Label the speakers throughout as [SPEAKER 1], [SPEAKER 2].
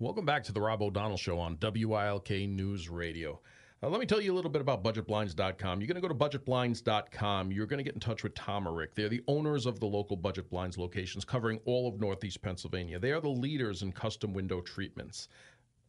[SPEAKER 1] Welcome back to the Rob O'Donnell Show on WILK News Radio. Uh, let me tell you a little bit about budgetblinds.com. You're going to go to budgetblinds.com. You're going to get in touch with Tom or Rick. They're the owners of the local Budget Blinds locations covering all of Northeast Pennsylvania. They are the leaders in custom window treatments.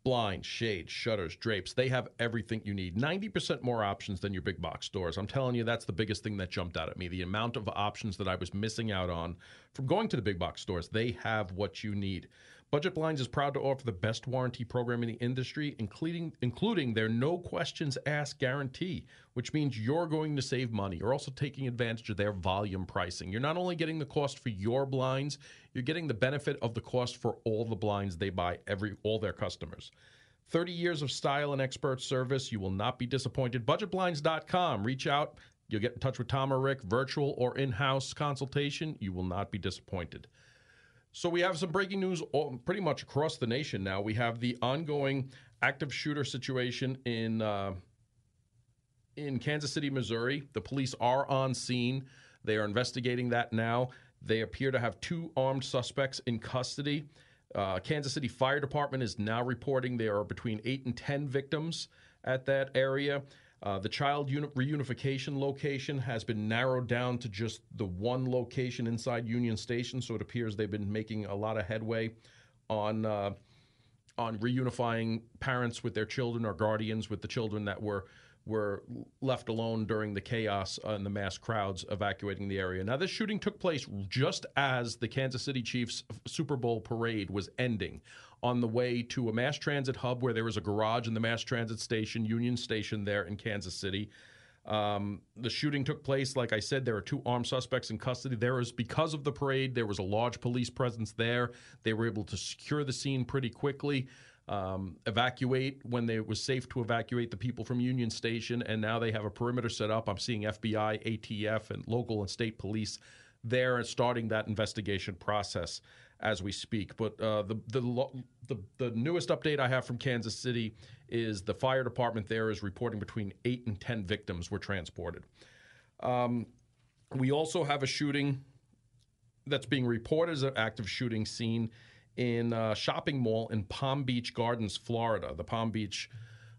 [SPEAKER 1] Blinds, shades, shutters, drapes, they have everything you need. 90% more options than your big box stores. I'm telling you, that's the biggest thing that jumped out at me. The amount of options that I was missing out on from going to the big box stores. They have what you need. Budget Blinds is proud to offer the best warranty program in the industry, including including their no questions asked guarantee, which means you're going to save money. You're also taking advantage of their volume pricing. You're not only getting the cost for your blinds, you're getting the benefit of the cost for all the blinds they buy every all their customers. 30 years of style and expert service. You will not be disappointed. Budgetblinds.com. Reach out. You'll get in touch with Tom or Rick, virtual or in house consultation. You will not be disappointed. So we have some breaking news all, pretty much across the nation now. We have the ongoing active shooter situation in uh, in Kansas City, Missouri. The police are on scene. They are investigating that now. They appear to have two armed suspects in custody. Uh, Kansas City Fire Department is now reporting there are between eight and ten victims at that area. Uh, the child uni- reunification location has been narrowed down to just the one location inside Union Station, so it appears they've been making a lot of headway on uh, on reunifying parents with their children or guardians with the children that were were left alone during the chaos and the mass crowds evacuating the area. Now, this shooting took place just as the Kansas City Chiefs Super Bowl parade was ending on the way to a mass transit hub where there was a garage in the mass transit station, Union Station, there in Kansas City. Um, the shooting took place. Like I said, there are two armed suspects in custody. There was, because of the parade, there was a large police presence there. They were able to secure the scene pretty quickly, um, evacuate when it was safe to evacuate the people from Union Station, and now they have a perimeter set up. I'm seeing FBI, ATF, and local and state police there and starting that investigation process as we speak. But uh, the, the, the the newest update I have from Kansas City is the fire department there is reporting between eight and ten victims were transported. Um, we also have a shooting that's being reported as an active shooting scene in a shopping mall in Palm Beach Gardens, Florida, the Palm Beach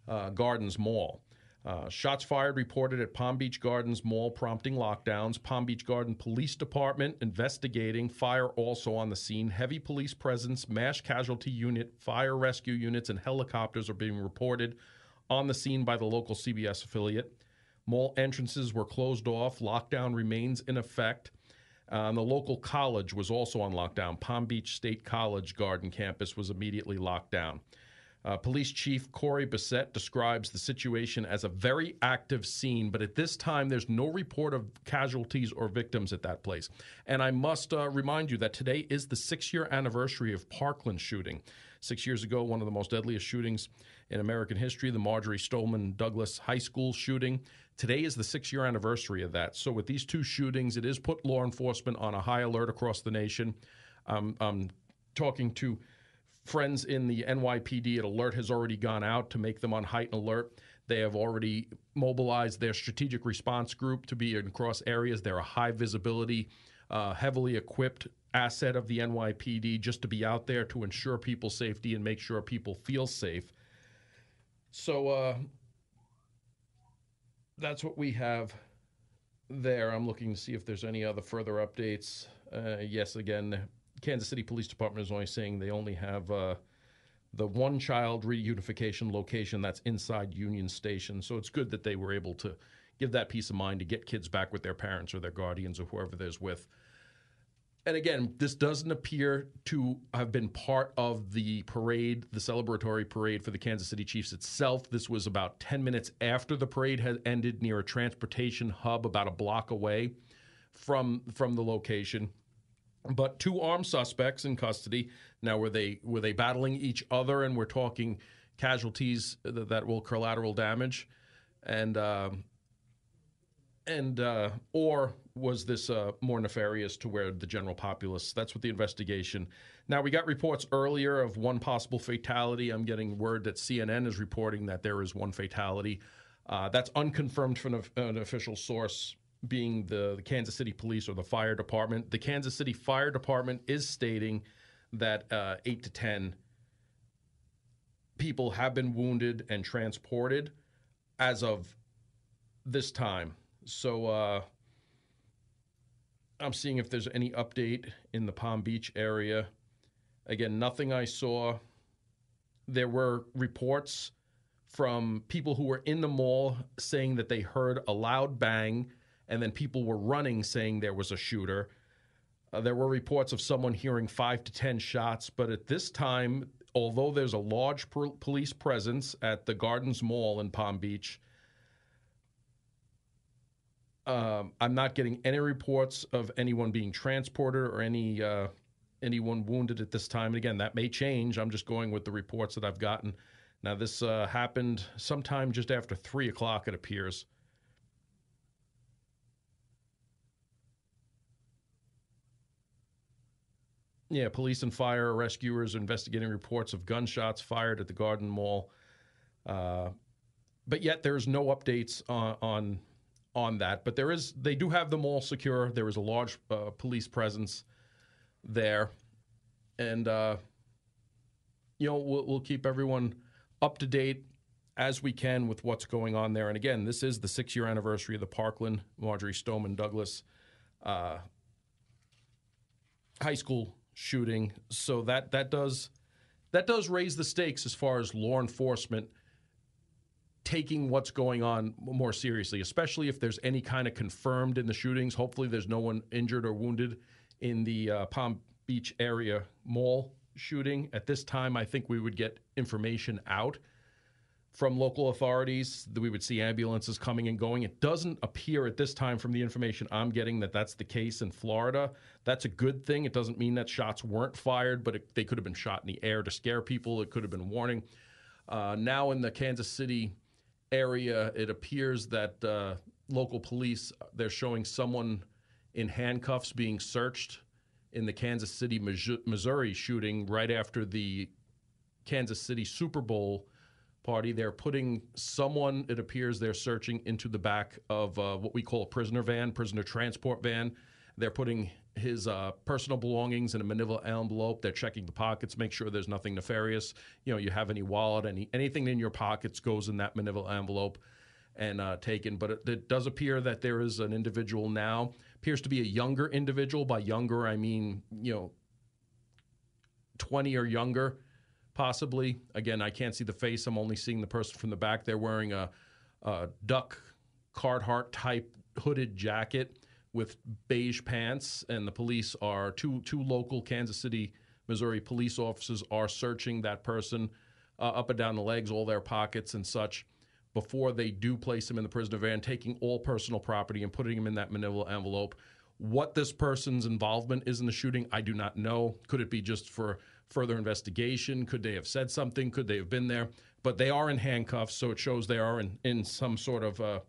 [SPEAKER 1] uh, Gardens Mall. Uh, shots fired reported at Palm Beach Gardens Mall, prompting lockdowns. Palm Beach Garden Police Department investigating. Fire also on the scene. Heavy police presence, mass casualty unit, fire rescue units, and helicopters are being reported on the scene by the local CBS affiliate. Mall entrances were closed off. Lockdown remains in effect. Um, the local college was also on lockdown. Palm Beach State College Garden campus was immediately locked down. Uh, Police Chief Corey Bissett describes the situation as a very active scene, but at this time, there's no report of casualties or victims at that place. And I must uh, remind you that today is the six year anniversary of Parkland shooting. Six years ago, one of the most deadliest shootings in American history, the Marjory Stoneman Douglas High School shooting. Today is the six year anniversary of that. So, with these two shootings, it has put law enforcement on a high alert across the nation. Um, I'm talking to friends in the NYPD An alert has already gone out to make them on heightened alert. They have already mobilized their strategic response group to be in across areas. They're a high visibility, uh, heavily equipped asset of the NYPD just to be out there to ensure people's safety and make sure people feel safe. So uh, that's what we have there. I'm looking to see if there's any other further updates. Uh, yes, again, Kansas City Police Department is only saying they only have uh, the one child reunification location that's inside Union Station. So it's good that they were able to give that peace of mind to get kids back with their parents or their guardians or whoever there's with. And again, this doesn't appear to have been part of the parade, the celebratory parade for the Kansas City Chiefs itself. This was about 10 minutes after the parade had ended near a transportation hub about a block away from from the location but two armed suspects in custody. Now, were they were they battling each other, and we're talking casualties that, will collateral damage, and uh, and uh, or was this uh, more nefarious to where the general populace? That's what the investigation. Now, we got reports earlier of one possible fatality. I'm getting word that CNN is reporting that there is one fatality. Uh, that's unconfirmed from an official source being the, the, Kansas City Police or the fire department. The Kansas City Fire Department is stating that uh, eight to ten people have been wounded and transported as of this time. So uh, I'm seeing if there's any update in the Palm Beach area. Again, nothing I saw. There were reports from people who were in the mall saying that they heard a loud bang, and then people were running saying there was a shooter. Uh, there were reports of someone hearing five to 10 shots, but at this time, although there's a large police presence at the Gardens Mall in Palm Beach, um, I'm not getting any reports of anyone being transported or any uh, anyone wounded at this time. And again, that may change. I'm just going with the reports that I've gotten. Now, this uh, happened sometime just after three o'clock. It appears. Yeah, police and fire rescuers are investigating reports of gunshots fired at the Garden Mall. Uh, but yet there's no updates on, on on that. But there is they do have the mall secure. There is a large uh, police presence there, and uh, you know we'll, we'll keep everyone up to date as we can with what's going on there. And again, this is the six year anniversary of the Parkland Marjory Stoneman Douglas uh, high school shooting. So that that does that does raise the stakes as far as law enforcement taking what's going on more seriously, especially if there's any kind of confirmed in the shootings. Hopefully, there's no one injured or wounded in the uh, Palm Beach area mall shooting. At this time, I think we would get information out from local authorities we would see ambulances coming and going. It doesn't appear at this time, from the information I'm getting, that that's the case in Florida. That's a good thing. It doesn't mean that shots weren't fired, but it, they could have been shot in the air to scare people. It could have been warning. Uh, now in the Kansas City area, it appears that uh, local police they're showing someone in handcuffs being searched in the Kansas City, Missouri shooting right after the Kansas City Super Bowl party. They're putting someone, it appears they're searching into the back of uh, what we call a prisoner van, prisoner transport van. They're putting his uh, personal belongings in a manila envelope. They're checking the pockets, make sure there's nothing nefarious. You know, you have any wallet, any anything in your pockets goes in that manila envelope and uh, taken. But it, it, does appear that there is an individual now. Appears to be a younger individual. By younger, I mean you know, twenty or younger possibly. Again, I can't see the face. I'm only seeing the person from the back. They're wearing a, a duck Carhartt type hooded jacket with beige pants, and the police are two two local Kansas City, Missouri police officers are searching that person uh, up and down the legs, all their pockets and such. Before they do place him in the prisoner van, taking all personal property and putting him in that manila envelope. What this person's involvement is in the shooting, I do not know. Could it be just for further investigation? Could they have said something? Could they have been there? But they are in handcuffs, so it shows they are in, in some sort of uh,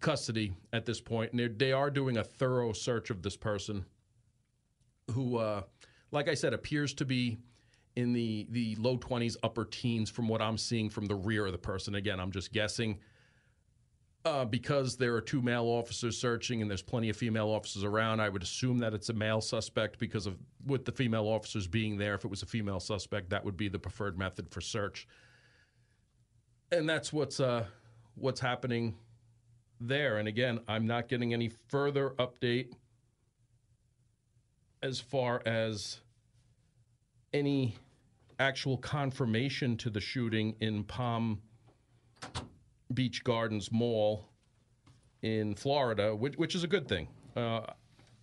[SPEAKER 1] custody at this. And they are doing a thorough search of this person who, uh, like I said, appears to be in the, the low 20s, upper teens from what I'm seeing from the rear of the person. Again, I'm just guessing uh, because there are two male officers searching and there's plenty of female officers around, I would assume that it's a male suspect because of with the female officers being there. If it was a female suspect, that would be the preferred method for search. And that's what's uh, what's happening there. And again, I'm not getting any further update as far as any actual confirmation to the shooting in Palm Beach Gardens Mall in Florida, which, which is a good thing. Uh,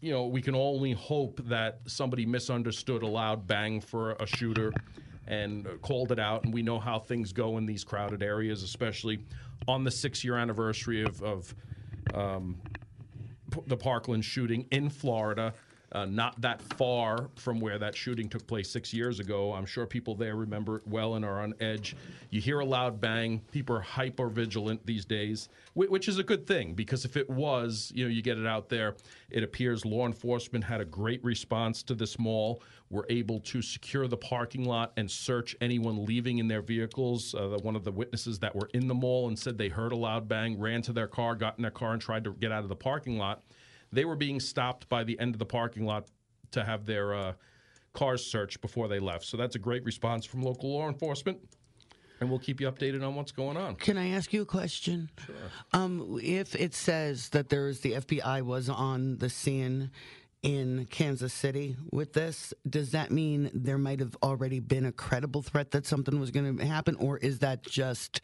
[SPEAKER 1] you know, we can only hope that somebody misunderstood a loud bang for a shooter and called it out. And we know how things go in these crowded areas, especially on the six year anniversary of, of um, the Parkland shooting in Florida uh, not that far from where that shooting took place six years ago. I'm sure people there remember it well and are on edge. You hear a loud bang, people are hyper vigilant these days, which is a good thing because if it was, you know, you get it out there. It appears law enforcement had a great response to this mall. Were able to secure the parking lot and search anyone leaving in their vehicles. Uh, one of the witnesses that were in the mall and said they heard a loud bang, ran to their car, got in their car, and tried to get out of the parking lot they were being stopped by the end of the parking lot to have their uh, cars searched before they left. So that's a great response from local law enforcement. And we'll keep you updated on what's going on.
[SPEAKER 2] Can I ask you a question? Sure. Um, if it says that there's the FBI was on the scene in Kansas City with this, does that mean there might have already been a credible threat that something was going to happen, or is that just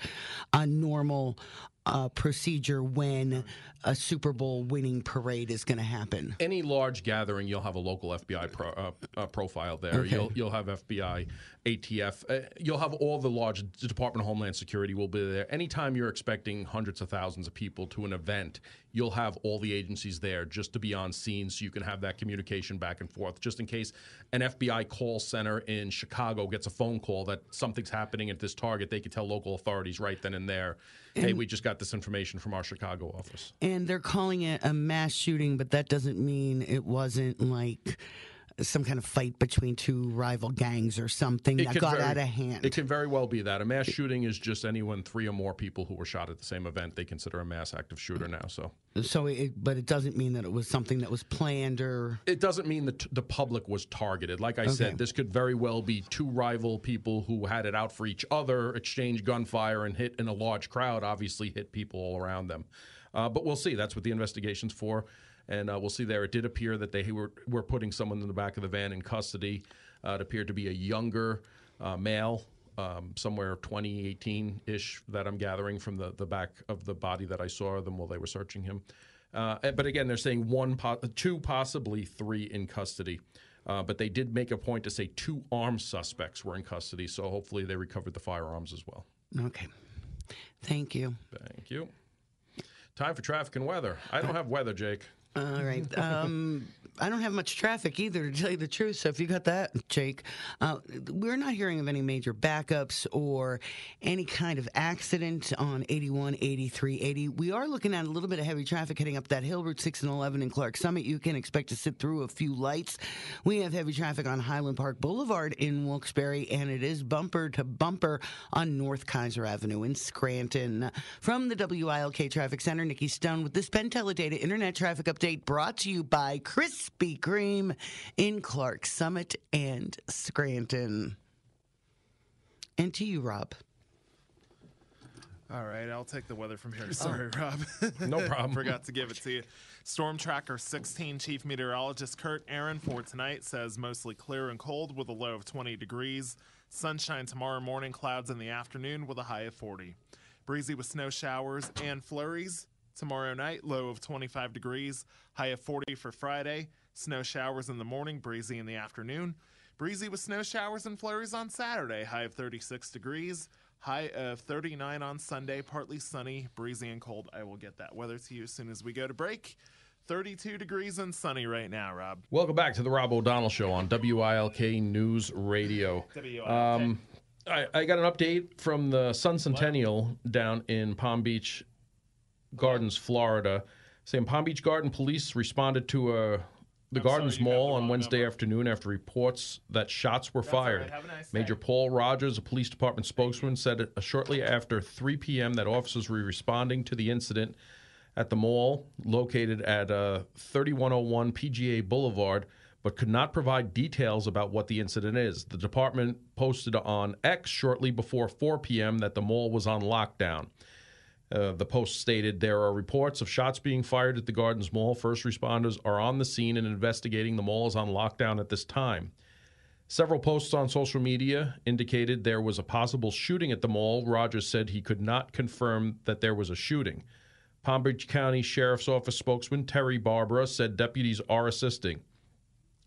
[SPEAKER 2] a normal uh, procedure when a Super Bowl winning parade is going to happen?
[SPEAKER 1] Any large gathering, you'll have a local FBI pro, uh, uh, profile there. Okay. You'll, you'll have FBI, ATF. Uh, you'll have all the large Department of Homeland Security will be there. Anytime you're expecting hundreds of thousands of people to an event, you'll have all the agencies there just to be on scene so you can have that communication back and forth. Just in case an FBI call center in Chicago gets a phone call that something's happening at this target, they can tell local authorities right then and there, and, hey, we just got this information from our Chicago office.
[SPEAKER 2] And they're calling it a mass shooting, but that doesn't mean it wasn't like some kind of fight between two rival gangs or something it that got
[SPEAKER 1] very,
[SPEAKER 2] out of hand.
[SPEAKER 1] It can very well be that. A mass shooting is just anyone three or more people who were shot at the same event. They consider a mass active shooter now. So,
[SPEAKER 2] so, it, but it doesn't mean that it was something that was planned or.
[SPEAKER 1] It doesn't mean that the public was targeted. Like I okay. said, this could very well be two rival people who had it out for each other, exchange gunfire, and hit in a large crowd. Obviously, hit people all around them. Uh, but we'll see. That's what the investigation's for and uh, we'll see there. It did appear that they were were putting someone in the back of the van in custody. Uh, it appeared to be a younger uh, male, um, somewhere 2018 ish, that I'm gathering from the the back of the body that I saw them while they were searching him. Uh, but again, they're saying one, po- two, possibly three in custody. Uh, but they did make a point to say two armed suspects were in custody, so hopefully they recovered the firearms as well.
[SPEAKER 2] Okay. Thank you.
[SPEAKER 1] Thank you. Time for traffic and weather. I don't have weather, Jake.
[SPEAKER 2] All right. Um, I don't have much traffic either, to tell you the truth. So if you got that, Jake, uh, we're not hearing of any major backups or any kind of accident on 81, 83, 80. We are looking at a little bit of heavy traffic heading up that hill, Route 6 and 11 in Clarks Summit. You can expect to sit through a few lights. We have heavy traffic on Highland Park Boulevard in Wilkes-Barre, and it is bumper to bumper on North Keyser Avenue in Scranton. From the WILK Traffic Center, Nikki Stone with this Penn Teledata Internet Traffic Update update brought to you by Krispy Kreme in Clarks Summit and Scranton. And to you, Rob.
[SPEAKER 3] All right, I'll take the weather from here. Oh. Sorry,
[SPEAKER 1] oh.
[SPEAKER 3] Rob.
[SPEAKER 1] no problem.
[SPEAKER 3] Forgot to give it to you. Storm Tracker 16 Chief Meteorologist Kurt Aaron for tonight says mostly clear and cold with a low of 20 degrees. Sunshine tomorrow morning, clouds in the afternoon with a high of 40. Breezy with snow showers and flurries. Tomorrow night, low of 25 degrees, high of 40 for Friday. Snow showers in the morning, breezy in the afternoon. Breezy with snow showers and flurries on Saturday, high of 36 degrees. High of 39 on Sunday, partly sunny, breezy and cold. I will get that weather to you as soon as we go to break. 32 degrees and sunny right now, Rob.
[SPEAKER 1] Welcome back to the Rob O'Donnell Show on WILK News Radio. WILK. Um, I, I, got an update from the Sun Sentinel down in Palm Beach, Gardens, Florida, saying Palm Beach Garden police responded to a uh, the I'm Gardens Mall on Wednesday number. afternoon after reports that shots were That's fired. Right. Nice Major Paul Rogers, a police department spokesman, said uh, shortly after 3 p.m. that officers were responding to the incident at the mall located at uh, 3101 PGA Boulevard, but could not provide details about what the incident is. The department posted on X shortly before 4 p.m. that the mall was on lockdown. Uh, the Post stated there are reports of shots being fired at the Gardens Mall. First responders are on the scene and investigating. The mall is on lockdown at this time. Several posts on social media indicated there was a possible shooting at the mall. Rogers said he could not confirm that there was a shooting. Palm Beach County Sheriff's Office spokesman Teri Barbera said deputies are assisting.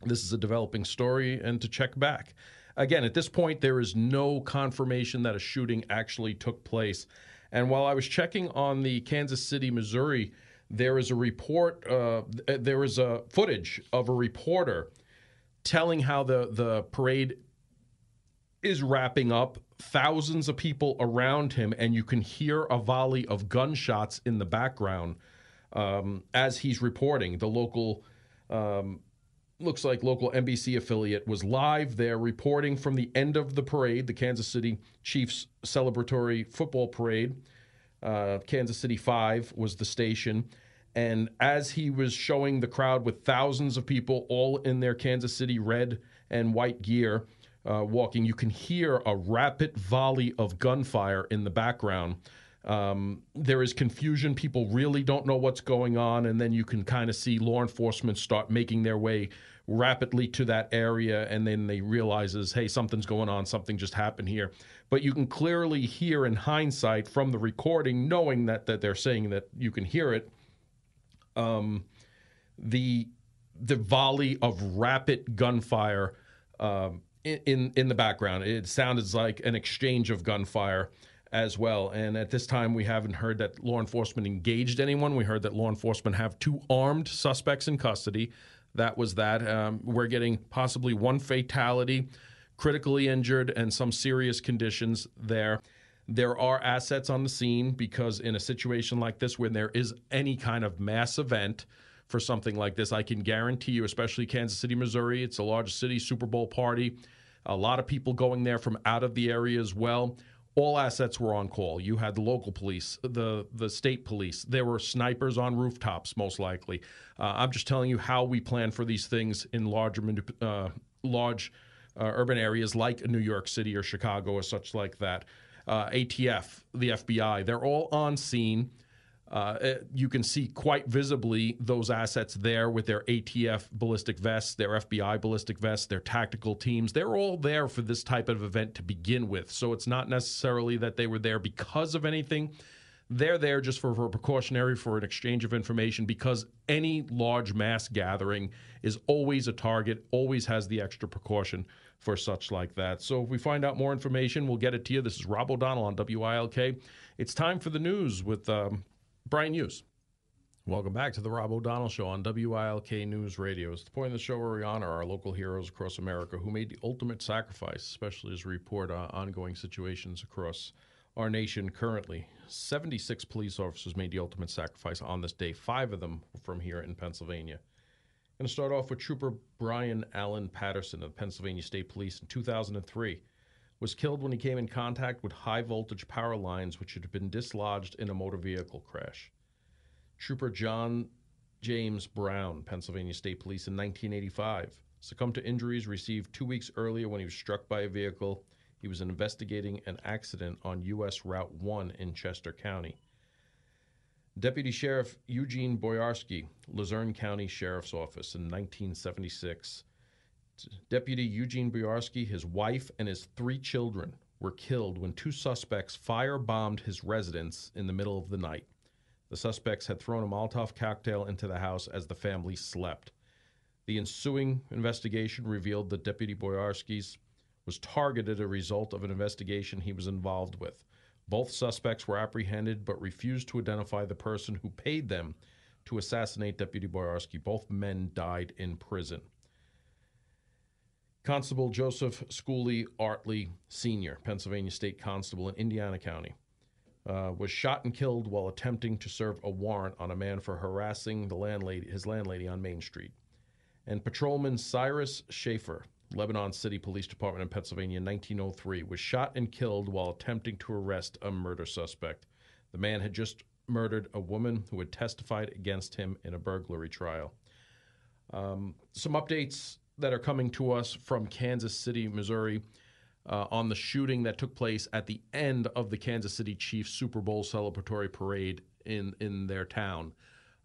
[SPEAKER 1] This is a developing story and to check back. Again, at this point, there is no confirmation that a shooting actually took place. And while I was checking on the Kansas City, Missouri, there is a report, uh, there is a footage of a reporter telling how the, the parade is wrapping up, thousands of people around him, and you can hear a volley of gunshots in the background um, as he's reporting. The local um, looks like local NBC affiliate was live there reporting from the end of the parade, the Kansas City Chiefs celebratory football parade. Uh, Kansas City 5 was the station. And as he was showing the crowd with thousands of people all in their Kansas City red and white gear uh, walking. You can hear a rapid volley of gunfire in the background. Um, there is confusion. People really don't know what's going on. And then you can kind of see law enforcement start making their way rapidly to that area. And then they realizes, hey, something's going on. Something just happened here. But you can clearly hear in hindsight from the recording, knowing that, that they're saying that you can hear it, um, the the volley of rapid gunfire um, in in the background. It sounded like an exchange of gunfire as well. And at this time, we haven't heard that law enforcement engaged anyone. We heard that law enforcement have two armed suspects in custody. That was that. Um, we're getting possibly one fatality, critically injured, and some serious conditions there. There are assets on the scene because in a situation like this, when there is any kind of mass event for something like this, I can guarantee you, especially Kansas City, Missouri, it's a large city, Super Bowl party, a lot of people going there from out of the area as well all assets were on call. You had the local police, the the state police. There were snipers on rooftops, most likely. Uh, I'm just telling you how we plan for these things in larger, uh, large uh, urban areas like New York City or Chicago or such like that. Uh, ATF, the FBI, they're all on scene. Uh, eh, you can see quite visibly those assets there with their ATF ballistic vests, their FBI ballistic vests, their tactical teams. They're all there for this type of event to begin with. So it's not necessarily that they were there because of anything. They're there just for, for precautionary, for an exchange of information, because any large mass gathering is always a target, always has the extra precaution for such like that. So if we find out more information, we'll get it to you. This is Rob O'Donnell on WILK. It's time for the news with. Um, Brian Hughes. Welcome back to the Rob O'Donnell Show on WILK News Radio. It's the point of the show where we honor our local heroes across America who made the ultimate sacrifice, especially as we report on ongoing situations across our nation currently. 76 police officers made the ultimate sacrifice on this day, five of them from here in Pennsylvania. I'm going to start off with Trooper Brian Allen Patterson of Pennsylvania State Police in 2003 was killed when he came in contact with high voltage power lines which had been dislodged in a motor vehicle crash. Trooper John James Brown, Pennsylvania State Police, in 1985, succumbed to injuries received two weeks earlier when he was struck by a vehicle. He was investigating an accident on U.S. Route 1 in Chester County. Deputy Sheriff Eugene Boyarsky, Luzerne County Sheriff's Office, in 1976, Deputy Eugene Boyarsky, his wife, and his three children were killed when two suspects firebombed his residence in the middle of the night. The suspects had thrown a Molotov cocktail into the house as the family slept. The ensuing investigation revealed that Deputy Boyarsky's was targeted as a result of an investigation he was involved with. Both suspects were apprehended but refused to identify the person who paid them to assassinate Deputy Boyarsky. Both men died in prison. Constable Joseph Schooley Artley Sr., Pennsylvania State Constable in Indiana County, uh, was shot and killed while attempting to serve a warrant on a man for harassing the landlady, his landlady on Main Street. And Patrolman Cyrus Schaefer, Lebanon City Police Department in Pennsylvania in 1903, was shot and killed while attempting to arrest a murder suspect. The man had just murdered a woman who had testified against him in a burglary trial. Um, some updates that are coming to us from Kansas City, Missouri, uh, on the shooting that took place at the end of the Kansas City Chiefs Super Bowl celebratory parade in in their town.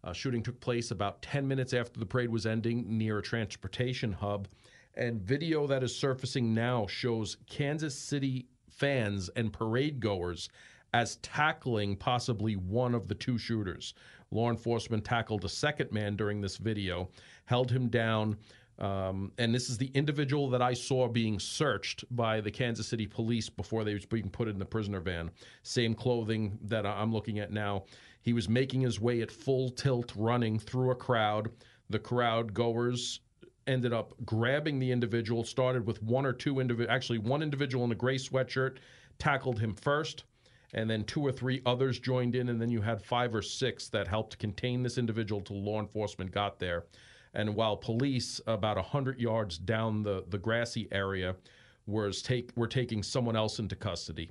[SPEAKER 1] Uh, shooting took place about 10 minutes after the parade was ending near a transportation hub. And video that is surfacing now shows Kansas City fans and parade goers as tackling possibly one of the two shooters. Law enforcement tackled a second man during this video, held him down, um, and this is the individual that I saw being searched by the Kansas City police before they was being put in the prisoner van. Same clothing that I'm looking at now. He was making his way at full tilt, running through a crowd. The crowd goers ended up grabbing the individual. Started with one or two individual, actually one individual in a gray sweatshirt, tackled him first and then two or three others joined in, and then you had five or six that helped contain this individual till law enforcement got there. And while police about 100 yards down the, the grassy area was take, were taking someone else into custody.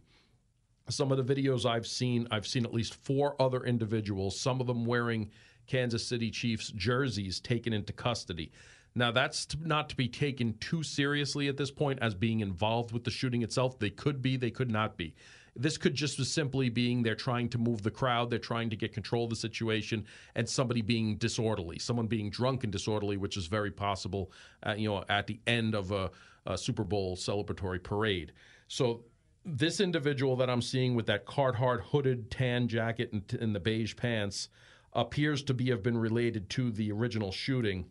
[SPEAKER 1] Some of the videos I've seen, I've seen at least four other individuals, some of them wearing Kansas City Chiefs jerseys, taken into custody. Now, that's not to be taken too seriously at this point as being involved with the shooting itself. They could be, they could not be. This could just as simply being they're trying to move the crowd, they're trying to get control of the situation, and somebody being disorderly, someone being drunk and disorderly, which is very possible, uh, you know, at the end of a, a Super Bowl celebratory parade. So this individual that I'm seeing with that Carhartt hooded tan jacket and, and the beige pants appears to be have been related to the original shooting.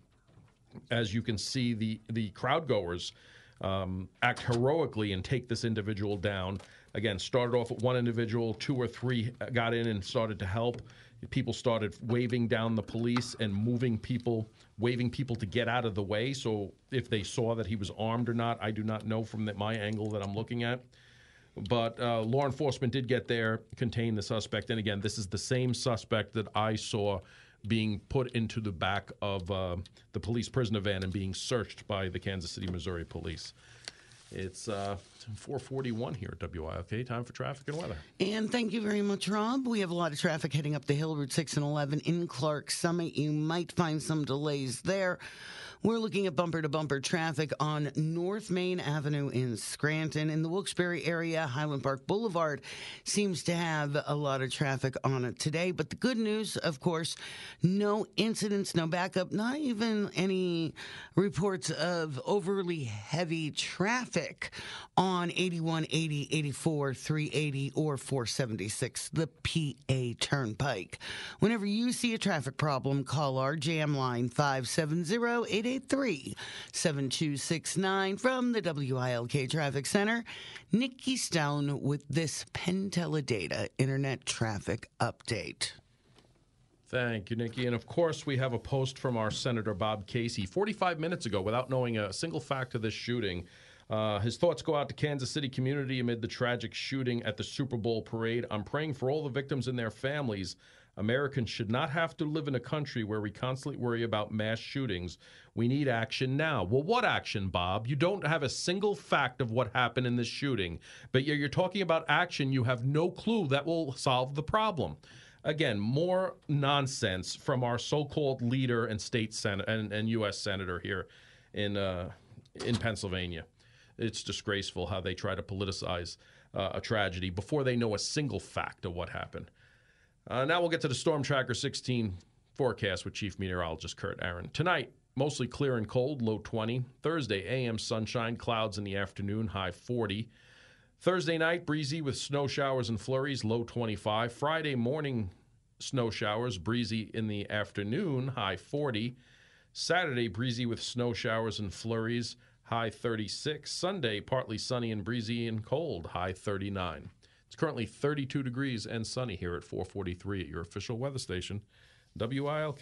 [SPEAKER 1] As you can see, the the crowd goers um, act heroically and take this individual down. Again, started off with one individual, two or three got in and started to help. People started waving down the police and moving people, waving people to get out of the way. So if they saw that he was armed or not, I do not know from the, my angle that I'm looking at. But uh, law enforcement did get there, contain the suspect. And again, this is the same suspect that I saw being put into the back of uh, the police prisoner van and being searched by the Kansas City, Missouri police. It's uh, 441 here at WILK. Time for traffic and weather.
[SPEAKER 2] And thank you very much, Rob. We have a lot of traffic heading up the hill, Route 6 and 11 in Clarks Summit. You might find some delays there. We're looking at bumper to bumper traffic on North Main Avenue in Scranton. In the Wilkes-Barre area, Highland Park Boulevard seems to have a lot of traffic on it today. But the good news, of course, no incidents, no backup, not even any reports of overly heavy traffic on 81, 80, 84, 380, or 476, the PA Turnpike. Whenever you see a traffic problem, call our jam line 570 883 7269 from the WILK Traffic Center. Nikki Stone with this Penn Teledata Internet Traffic Update.
[SPEAKER 1] Thank you, Nikki. And of course, we have a post from our Senator Bob Casey 45 minutes ago without knowing a single fact of this shooting. Uh, his thoughts go out to Kansas City community amid the tragic shooting at the Super Bowl parade. I'm praying for all the victims and their families. Americans should not have to live in a country where we constantly worry about mass shootings. We need action now. Well, what action, Bob? You don't have a single fact of what happened in this shooting, but you're talking about action. You have no clue that will solve the problem. Again, more nonsense from our so-called leader and state senate and, and U.S. senator here in uh, in Pennsylvania. It's disgraceful how they try to politicize uh, a tragedy before they know a single fact of what happened. Uh, now we'll get to the Storm Tracker 16 forecast with Chief Meteorologist Kurt Aaron. Tonight, mostly clear and cold, low 20. Thursday, AM sunshine, clouds in the afternoon, high 40. Thursday night, breezy with snow showers and flurries, low 25. Friday morning, snow showers, breezy in the afternoon, high 40. Saturday, breezy with snow showers and flurries, high 36. Sunday, partly sunny and breezy and cold, high 39. It's currently 32 degrees and sunny here at 443 at your official weather station, WILK.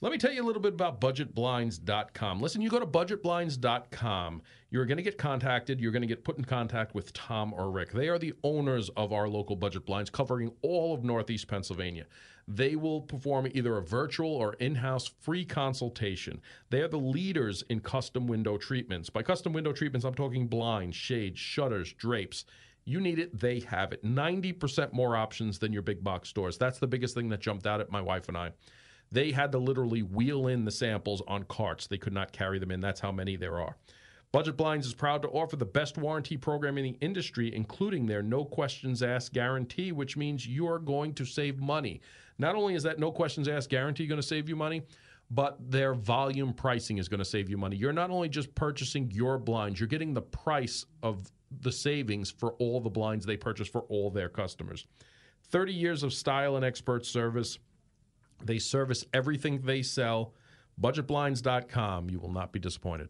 [SPEAKER 1] Let me tell you a little bit about budgetblinds.com. Listen, you go to budgetblinds.com, you're going to get contacted, you're going to get put in contact with Tom or Rick. They are the owners of our local budget blinds covering all of Northeast Pennsylvania. They will perform either a virtual or in house free consultation. They are the leaders in custom window treatments. By custom window treatments, I'm talking blinds, shades, shutters, drapes. You need it, they have it. 90% more options than your big box stores. That's the biggest thing that jumped out at my wife and I. They had to literally wheel in the samples on carts. They could not carry them in. That's how many there are. Budget Blinds is proud to offer the best warranty program in the industry, including their no questions asked guarantee, which means you're going to save money. Not only is that no questions asked guarantee going to save you money, but their volume pricing is going to save you money. You're not only just purchasing your blinds, you're getting the price of the savings for all the blinds they purchase for all their customers. 30 years of style and expert service. They service everything they sell. Budgetblinds.com. You will not be disappointed.